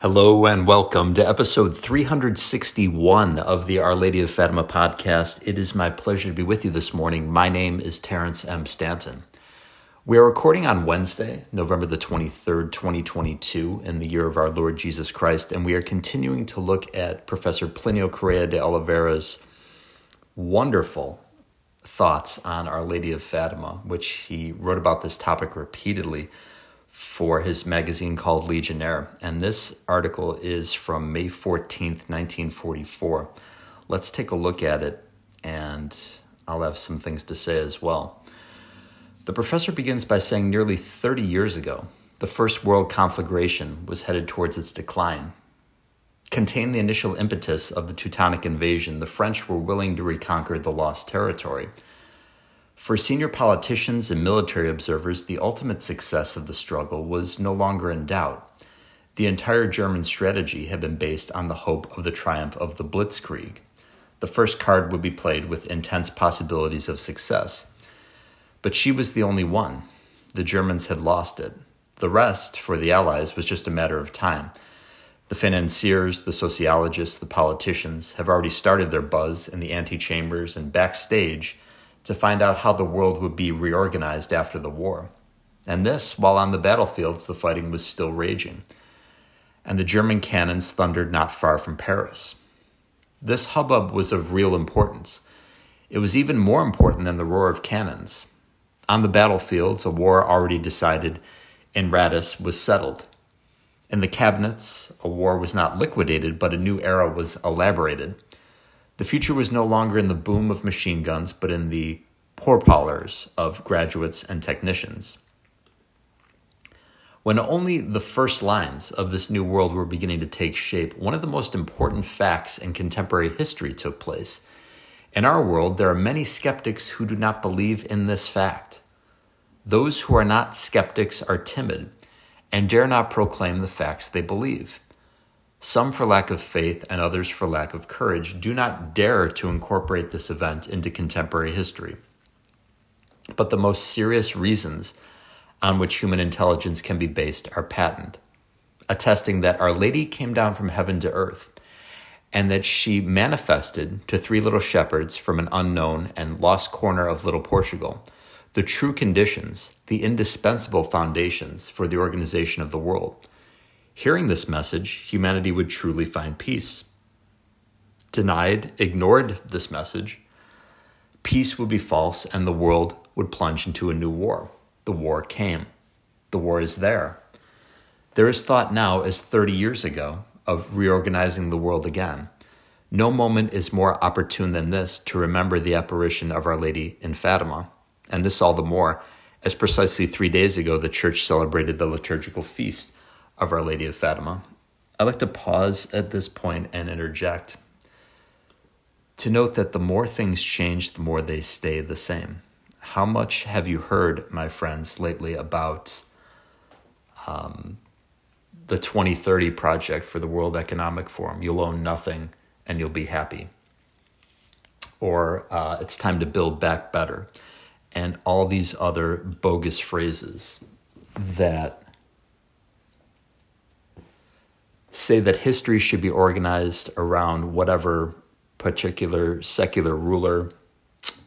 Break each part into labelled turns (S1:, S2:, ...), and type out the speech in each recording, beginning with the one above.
S1: Hello and welcome to episode 361 of the Our Lady of Fatima podcast. It is my pleasure to be with you this morning. My name is Terrence M. Stanton. We are recording on Wednesday, November the 23rd, 2022, in the year of our Lord Jesus Christ, and we are continuing to look at Professor Plinio Correa de Oliveira's wonderful thoughts on Our Lady of Fatima, which he wrote about this topic repeatedly for his magazine called Legionnaire. And this article is from May 14th, 1944. Let's take a look at it, and I'll have some things to say as well. The professor begins by saying nearly 30 years ago, the First World Conflagration was headed towards its decline. Contained the initial impetus of the Teutonic invasion, the French were willing to reconquer the lost territory for senior politicians and military observers, the ultimate success of the struggle was no longer in doubt. The entire German strategy had been based on the hope of the triumph of the Blitzkrieg. The first card would be played with intense possibilities of success. But she was the only one. The Germans had lost it. The rest, for the Allies, was just a matter of time. The financiers, the sociologists, the politicians have already started their buzz in the antechambers and backstage to find out how the world would be reorganized after the war. And this, while on the battlefields, the fighting was still raging. And the German cannons thundered not far from Paris. This hubbub was of real importance. It was even more important than the roar of cannons. On the battlefields, a war already decided in Ratis was settled. In the cabinets, a war was not liquidated, but a new era was elaborated. The future was no longer in the boom of machine guns, but in the pourparlers of graduates and technicians. When only the first lines of this new world were beginning to take shape, one of the most important facts in contemporary history took place. In our world, there are many skeptics who do not believe in this fact. Those who are not skeptics are timid and dare not proclaim the facts they believe. Some, for lack of faith, and others for lack of courage, do not dare to incorporate this event into contemporary history. But the most serious reasons on which human intelligence can be based are patent, attesting that Our Lady came down from heaven to earth and that she manifested to three little shepherds from an unknown and lost corner of Little Portugal the true conditions, the indispensable foundations for the organization of the world Hearing this message, humanity would truly find peace. Denied, ignored this message, peace would be false and the world would plunge into a new war. The war came. The war is there. There is thought now, as 30 years ago, of reorganizing the world again. No moment is more opportune than this to remember the apparition of Our Lady in Fatima, and this all the more as precisely three days ago the Church celebrated the liturgical feast of Our Lady of Fatima. I'd like to pause at this point and interject to note that the more things change, the more they stay the same. How much have you heard, my friends, lately about um, the 2030 project for the World Economic Forum? You'll own nothing and you'll be happy. Or uh, it's time to build back better. And all these other bogus phrases that say that history should be organized around whatever particular secular ruler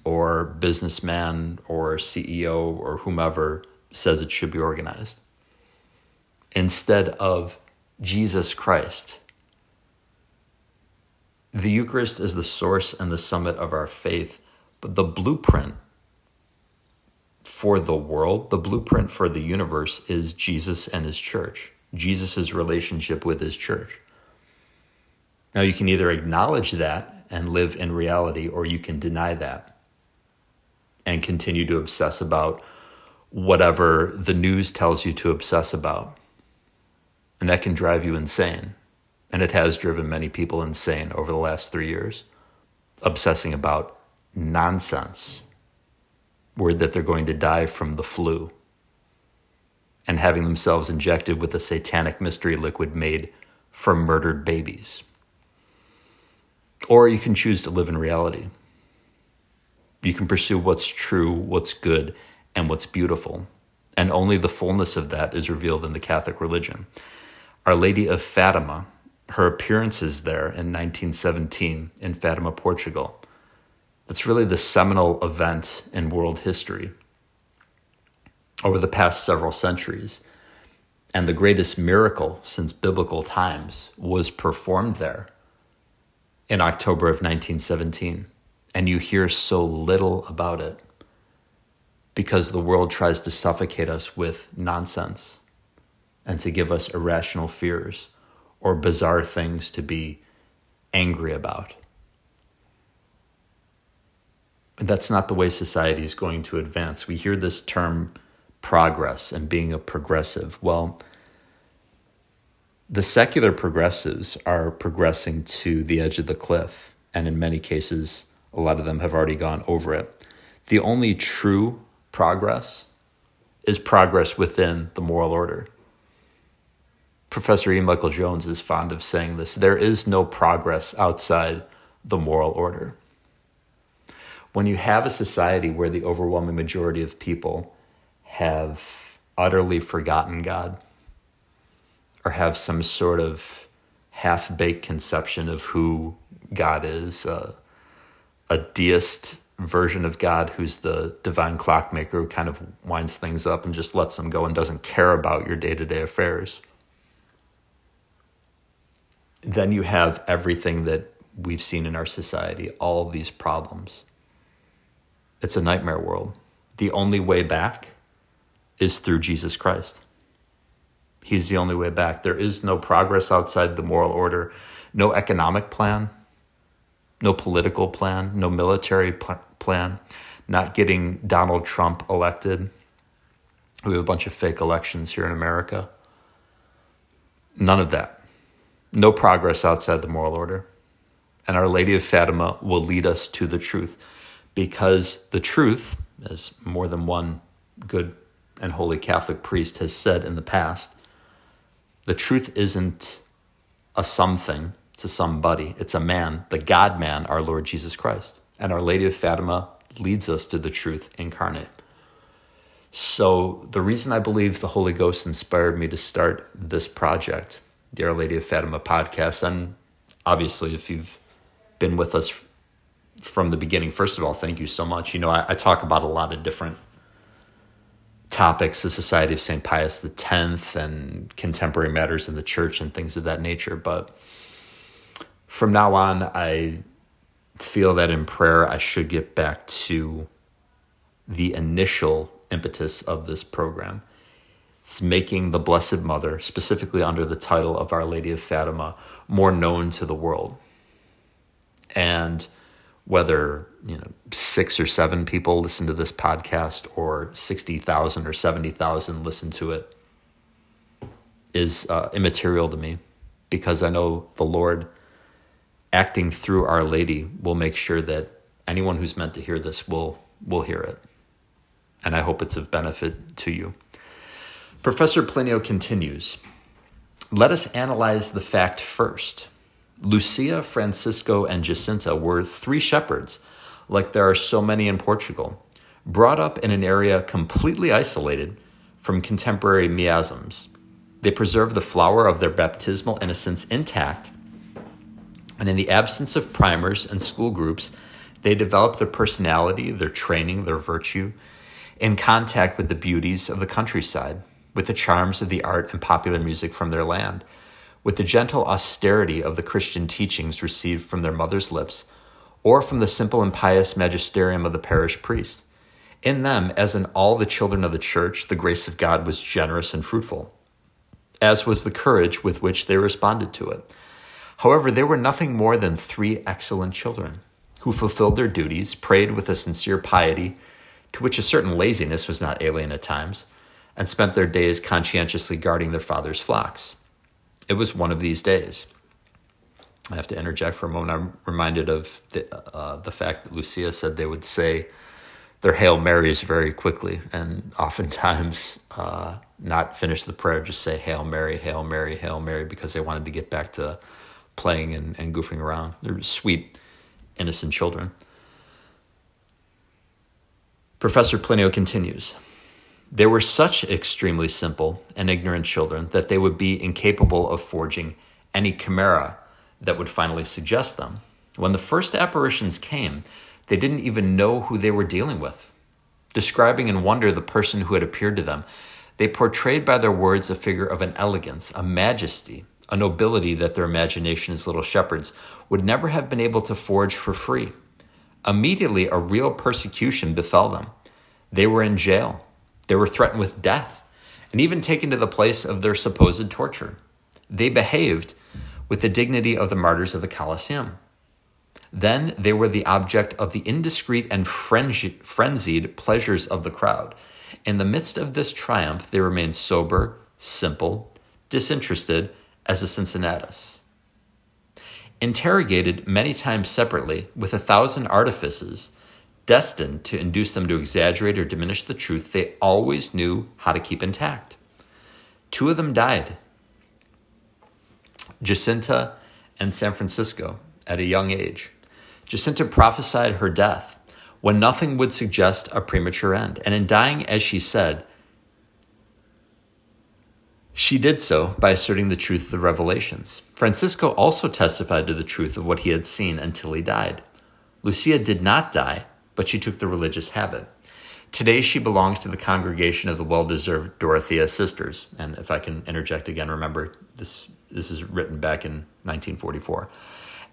S1: or businessman or CEO or whomever says it should be organized instead of Jesus Christ. The Eucharist is the source and the summit of our faith, but the blueprint for the world, the blueprint for the universe is Jesus and his church. Jesus' relationship with his church. Now, you can either acknowledge that and live in reality, or you can deny that and continue to obsess about whatever the news tells you to obsess about. And that can drive you insane. And it has driven many people insane over the last three years, obsessing about nonsense. Word that they're going to die from the flu and having themselves injected with a satanic mystery liquid made from murdered babies. Or you can choose to live in reality. You can pursue what's true, what's good, and what's beautiful. And only the fullness of that is revealed in the Catholic religion. Our Lady of Fatima, her appearances there in 1917 in Fatima, Portugal. That's really the seminal event in world history over the past several centuries. And the greatest miracle since biblical times was performed there in October of 1917. And you hear so little about it because the world tries to suffocate us with nonsense and to give us irrational fears or bizarre things to be angry about. And that's not the way society is going to advance. We hear this term progress and being a progressive. Well, the secular progressives are progressing to the edge of the cliff, and in many cases, a lot of them have already gone over it. The only true progress is progress within the moral order. Professor E. Michael Jones is fond of saying this there is no progress outside the moral order. When you have a society where the overwhelming majority of people have utterly forgotten God or have some sort of half baked conception of who God is, uh, a deist version of God who's the divine clockmaker who kind of winds things up and just lets them go and doesn't care about your day to day affairs. Then you have everything that we've seen in our society, all these problems. It's a nightmare world. The only way back is through Jesus Christ. He's the only way back. There is no progress outside the moral order, no economic plan, no political plan, no military pl- plan, not getting Donald Trump elected. We have a bunch of fake elections here in America. None of that. No progress outside the moral order. And Our Lady of Fatima will lead us to the truth because the truth, as more than one good and holy Catholic priest has said in the past, the truth isn't a something, it's a somebody, it's a man, the God man, our Lord Jesus Christ. And Our Lady of Fatima leads us to the truth incarnate. So, the reason I believe the Holy Ghost inspired me to start this project, the Our Lady of Fatima podcast, and obviously, if you've been with us from the beginning, first of all, thank you so much. You know, I, I talk about a lot of different topics, the Society of St. Pius X and contemporary matters in the church and things of that nature. But from now on, I feel that in prayer, I should get back to the initial impetus of this program. It's making the Blessed Mother, specifically under the title of Our Lady of Fatima, more known to the world. And whether you know six or seven people listen to this podcast or 60,000 or 70,000 listen to it is uh, immaterial to me because I know the Lord acting through Our Lady will make sure that anyone who's meant to hear this will will hear it. And I hope it's of benefit to you. Professor Plinio continues, let us analyze the fact first Lucia, Francisco, and Jacinta were three shepherds, like there are so many in Portugal, brought up in an area completely isolated from contemporary miasms. They preserved the flower of their baptismal innocence intact, and in the absence of primers and school groups, they developed their personality, their training, their virtue, in contact with the beauties of the countryside, with the charms of the art and popular music from their land with the gentle austerity of the Christian teachings received from their mother's lips, or from the simple and pious magisterium of the parish priest. In them, as in all the children of the church, the grace of God was generous and fruitful, as was the courage with which they responded to it. However, they were nothing more than three excellent children who fulfilled their duties, prayed with a sincere piety, to which a certain laziness was not alien at times, and spent their days conscientiously guarding their father's flocks it was one of these days. I have to interject for a moment. I'm reminded of the, uh, the fact that Lucia said they would say their Hail Marys very quickly, and oftentimes uh, not finish the prayer, just say Hail Mary, Hail Mary, Hail Mary, because they wanted to get back to playing and, and goofing around. They're sweet, innocent children. Professor Plinio continues They were such extremely simple and ignorant children that they would be incapable of forging any chimera that would finally suggest them. When the first apparitions came, they didn't even know who they were dealing with. Describing in wonder the person who had appeared to them, they portrayed by their words a figure of an elegance, a majesty, a nobility that their imagination as little shepherds would never have been able to forge for free. Immediately, a real persecution befell them. They were in jail. They were threatened with death and even taken to the place of their supposed torture. They behaved with the dignity of the martyrs of the Colosseum. Then they were the object of the indiscreet and frenzied pleasures of the crowd. In the midst of this triumph, they remained sober, simple, disinterested as a Cincinnatus. Interrogated many times separately with a thousand artifices, destined to induce them to exaggerate or diminish the truth, they always knew how to keep intact. Two of them died Jacinta and San Francisco at a young age. Jacinta prophesied her death when nothing would suggest a premature end. And in dying, as she said, she did so by asserting the truth of the revelations. Francisco also testified to the truth of what he had seen until he died. Lucia did not die, but she took the religious habit. Today, she belongs to the congregation of the well deserved Dorothea Sisters. And if I can interject again, remember this, this is written back in 1944.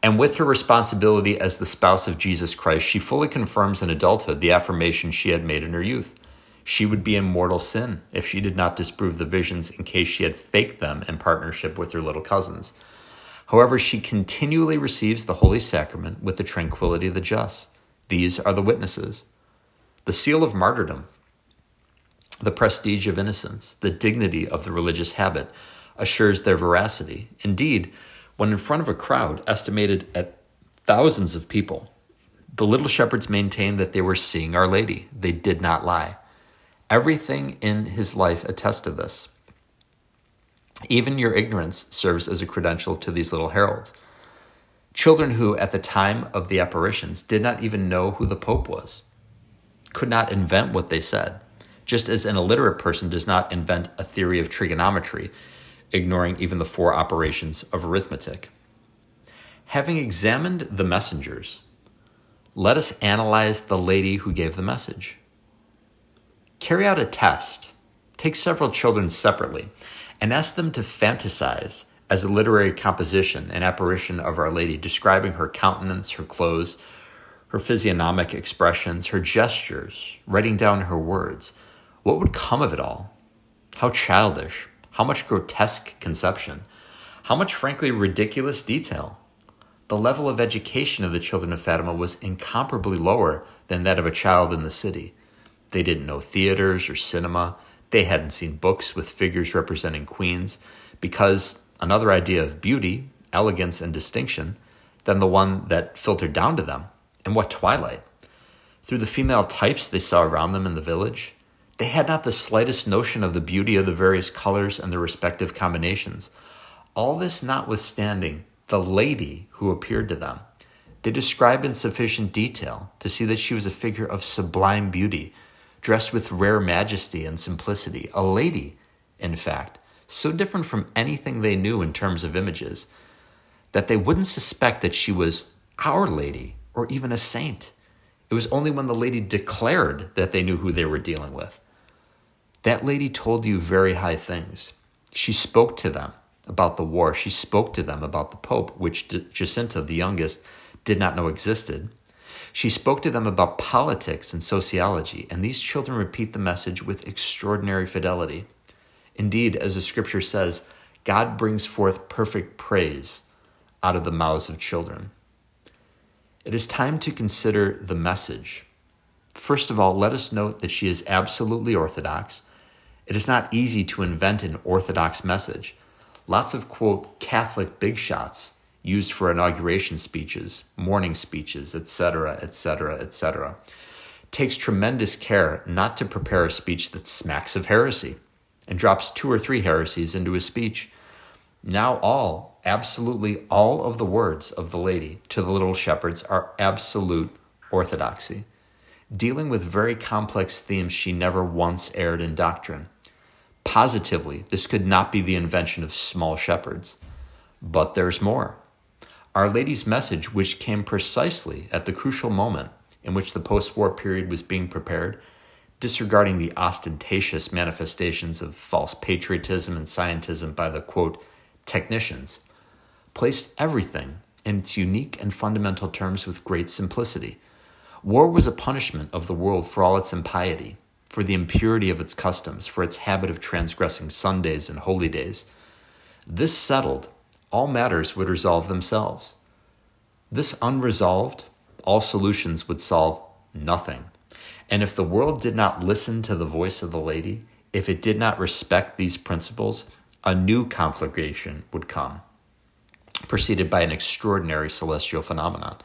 S1: And with her responsibility as the spouse of Jesus Christ, she fully confirms in adulthood the affirmation she had made in her youth. She would be in mortal sin if she did not disprove the visions in case she had faked them in partnership with her little cousins. However, she continually receives the Holy Sacrament with the tranquility of the just. These are the witnesses. The seal of martyrdom, the prestige of innocence, the dignity of the religious habit assures their veracity. Indeed, when in front of a crowd estimated at thousands of people, the little shepherds maintained that they were seeing Our Lady. They did not lie. Everything in his life attests to this. Even your ignorance serves as a credential to these little heralds. Children who, at the time of the apparitions, did not even know who the Pope was, could not invent what they said, just as an illiterate person does not invent a theory of trigonometry ignoring even the four operations of arithmetic. Having examined the messengers, let us analyze the lady who gave the message. Carry out a test. Take several children separately and ask them to fantasize as a literary composition an apparition of Our Lady, describing her countenance, her clothes, her physiognomic expressions, her gestures, writing down her words. What would come of it all? How childish, how much grotesque conception? How much, frankly, ridiculous detail? The level of education of the children of Fatima was incomparably lower than that of a child in the city. They didn't know theaters or cinema. They hadn't seen books with figures representing queens because another idea of beauty, elegance, and distinction than the one that filtered down to them. And what twilight? Through the female types they saw around them in the village, they had not the slightest notion of the beauty of the various colors and their respective combinations. All this notwithstanding, the lady who appeared to them, they describe in sufficient detail to see that she was a figure of sublime beauty, dressed with rare majesty and simplicity, a lady, in fact, so different from anything they knew in terms of images, that they wouldn't suspect that she was Our Lady or even a saint. It was only when the lady declared that they knew who they were dealing with. That lady told you very high things. She spoke to them about the war. She spoke to them about the Pope, which Jacinta, the youngest, did not know existed. She spoke to them about politics and sociology, and these children repeat the message with extraordinary fidelity. Indeed, as the scripture says, God brings forth perfect praise out of the mouths of children. It is time to consider the message. First of all, let us note that she is absolutely orthodox it is not easy to invent an orthodox message. Lots of, quote, Catholic big shots used for inauguration speeches, morning speeches, etc., etc., etc. Takes tremendous care not to prepare a speech that smacks of heresy and drops two or three heresies into his speech. Now, all, absolutely all of the words of the lady to the little shepherds are absolute orthodoxy. dealing with very complex themes she never once erred in doctrine. Positively, this could not be the invention of small shepherds. But there's more. Our Lady's message, which came precisely at the crucial moment in which the post war period was being prepared, disregarding the ostentatious manifestations of false patriotism and scientism by the quote, technicians, placed everything in its unique and fundamental terms with great simplicity. War was a punishment of the world for all its impiety, for the impurity of its customs, for its habit of transgressing Sundays and holy days. This settled, all matters would resolve themselves. This unresolved, all solutions would solve nothing. And if the world did not listen to the voice of the lady, if it did not respect these principles, a new conflagration would come, preceded by an extraordinary celestial phenomenon.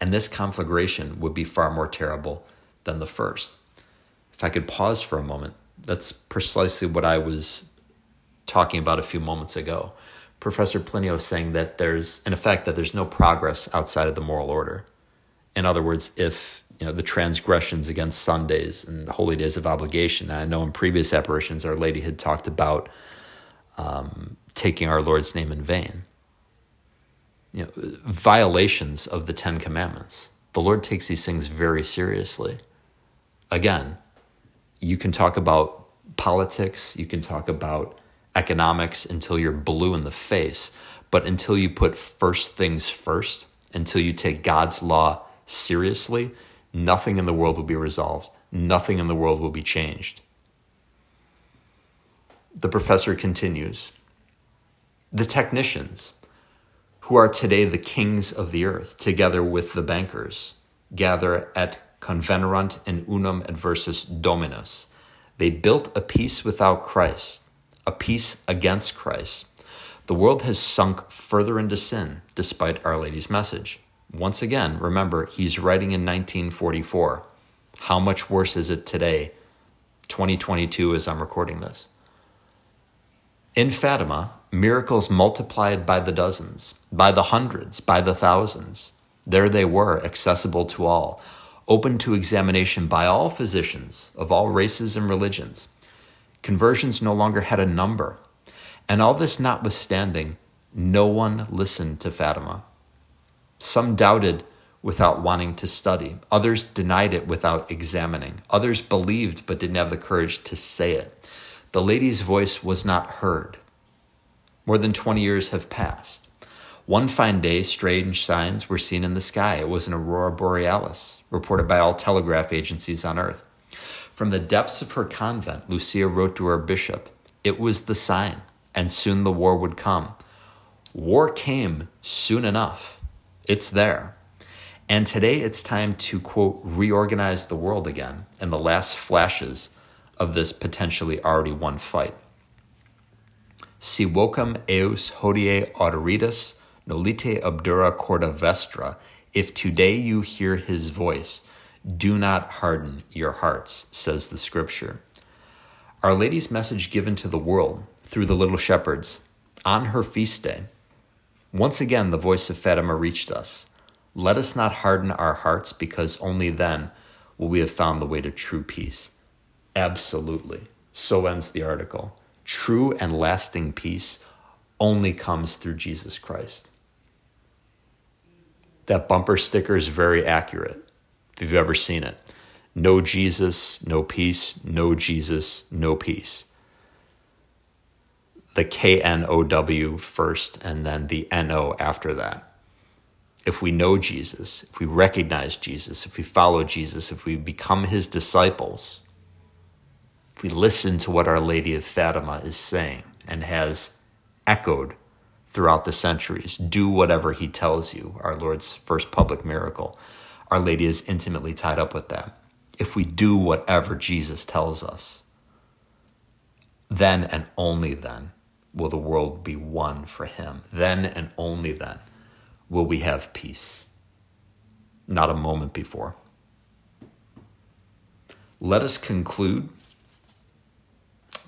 S1: And this conflagration would be far more terrible than the first. If I could pause for a moment, that's precisely what I was talking about a few moments ago. Professor Plinio is saying that there's, in effect, that there's no progress outside of the moral order. In other words, if you know the transgressions against Sundays and holy days of obligation, and I know in previous apparitions, Our Lady had talked about um, taking our Lord's name in vain. You know, violations of the Ten Commandments. The Lord takes these things very seriously. Again, you can talk about politics, you can talk about economics until you're blue in the face, but until you put first things first, until you take God's law seriously, nothing in the world will be resolved. Nothing in the world will be changed. The professor continues The technicians, who are today the kings of the earth, together with the bankers, gather at convenerunt in unum adversus dominus. They built a peace without Christ, a peace against Christ. The world has sunk further into sin despite Our Lady's message. Once again, remember, he's writing in 1944. How much worse is it today, 2022, as I'm recording this? In Fatima, miracles multiplied by the dozens, by the hundreds, by the thousands. There they were, accessible to all, open to examination by all physicians of all races and religions. Conversions no longer had a number. And all this notwithstanding, no one listened to Fatima. Some doubted without wanting to study. Others denied it without examining. Others believed but didn't have the courage to say it. The lady's voice was not heard. More than 20 years have passed. One fine day, strange signs were seen in the sky. It was an aurora borealis, reported by all telegraph agencies on Earth. From the depths of her convent, Lucia wrote to her bishop, It was the sign, and soon the war would come. War came soon enough. It's there. And today it's time to, quote, reorganize the world again in the last flashes of this potentially already won fight. Si vocum eus hodie audiritas, nolite obdura corda vestra. If today you hear his voice, do not harden your hearts, says the scripture. Our Lady's message given to the world through the little shepherds on her feast day once again, the voice of Fatima reached us. Let us not harden our hearts because only then will we have found the way to true peace. Absolutely. So ends the article. True and lasting peace only comes through Jesus Christ. That bumper sticker is very accurate if you've ever seen it. No Jesus, no peace, no Jesus, no peace the K N O W first and then the N O after that. If we know Jesus, if we recognize Jesus, if we follow Jesus, if we become his disciples, if we listen to what Our Lady of Fatima is saying and has echoed throughout the centuries, do whatever he tells you, our Lord's first public miracle. Our Lady is intimately tied up with that. If we do whatever Jesus tells us, then and only then will the world be won for him. Then and only then will we have peace, not a moment before. Let us conclude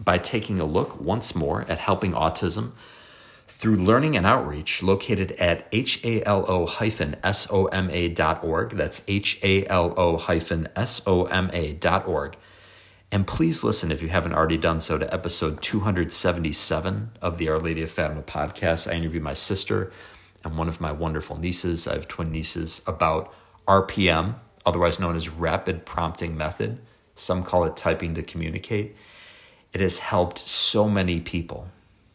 S1: by taking a look once more at helping autism through learning and outreach located at halo-soma.org. That's halo-soma.org. And please listen, if you haven't already done so, to episode 277 of the Our Lady of Fatima podcast. I interview my sister and one of my wonderful nieces. I have twin nieces about RPM, otherwise known as Rapid Prompting Method. Some call it typing to communicate. It has helped so many people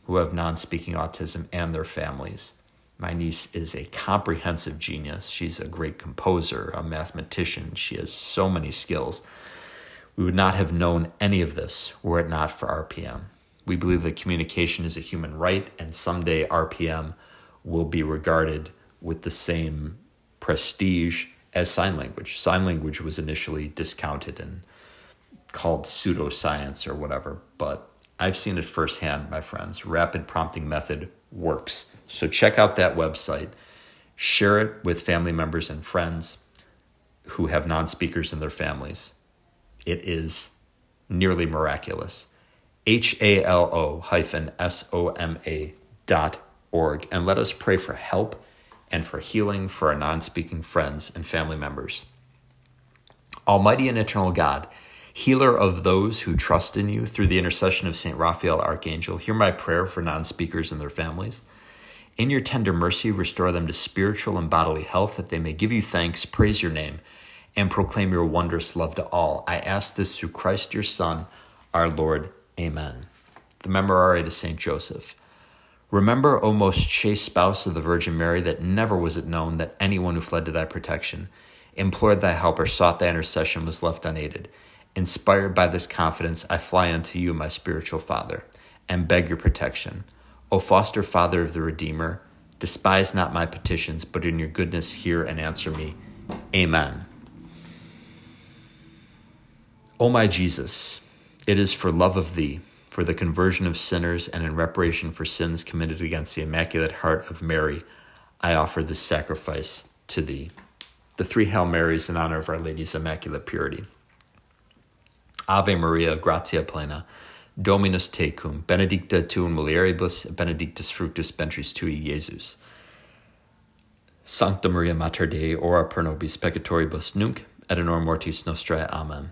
S1: who have non speaking autism and their families. My niece is a comprehensive genius. She's a great composer, a mathematician. She has so many skills. We would not have known any of this were it not for RPM. We believe that communication is a human right, and someday RPM will be regarded with the same prestige as sign language. Sign language was initially discounted and called pseudoscience or whatever, but I've seen it firsthand, my friends. Rapid prompting method works. So check out that website, share it with family members and friends who have non speakers in their families it is nearly miraculous. H A L O hyphen S O M A dot org. And let us pray for help and for healing for our non speaking friends and family members. Almighty and eternal God, healer of those who trust in you through the intercession of St. Raphael Archangel, hear my prayer for non speakers and their families. In your tender mercy, restore them to spiritual and bodily health that they may give you thanks, praise your name, and proclaim your wondrous love to all. I ask this through Christ your Son, our Lord. Amen. The Memorare to St. Joseph. Remember, O most chaste spouse of the Virgin Mary, that never was it known that anyone who fled to thy protection, implored thy help, or sought thy intercession was left unaided. Inspired by this confidence, I fly unto you, my spiritual Father, and beg your protection. O foster Father of the Redeemer, despise not my petitions, but in your goodness hear and answer me. Amen. O my Jesus, it is for love of thee, for the conversion of sinners, and in reparation for sins committed against the Immaculate Heart of Mary, I offer this sacrifice to thee. The three Hail Marys in honor of Our Lady's Immaculate Purity. Ave Maria, gratia plena, Dominus tecum, benedicta tu in mulieribus, benedictus fructus ventris tui, Jesus. Sancta Maria Mater Dei, ora pro nobis peccatoribus, nunc et in hora mortis nostrae. Amen.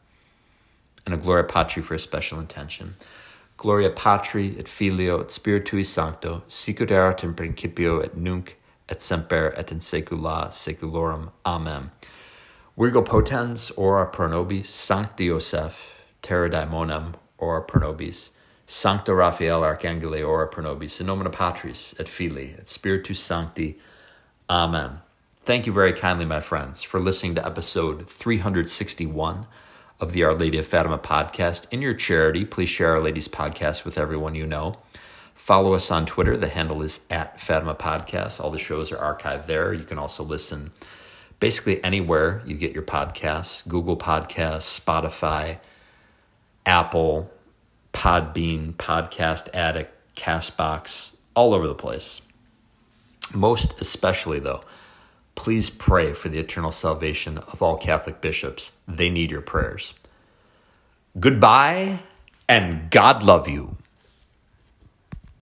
S1: And a Gloria Patri for a special intention. Gloria Patri et Filio et Spiritui Sancto, sicut erat in principio et nunc et semper et in saecula saeculorum. Amen. Virgo potens ora pro nobis, Sancti Joseph, terror daemonum ora pro nobis, Sancto Raphael Archangele ora pro nobis, in nomine Patris et Filii et Spiritus Sancti. Amen. Thank you very kindly, my friends, for listening to episode 361 of the Our Lady of Fatima podcast. In your charity, please share Our Lady's podcast with everyone you know. Follow us on Twitter. The handle is at Fatima Podcast. All the shows are archived there. You can also listen basically anywhere you get your podcasts Google Podcasts, Spotify, Apple, Podbean, Podcast Addict, Castbox, all over the place. Most especially, though, Please pray for the eternal salvation of all Catholic bishops. They need your prayers. Goodbye, and God love you.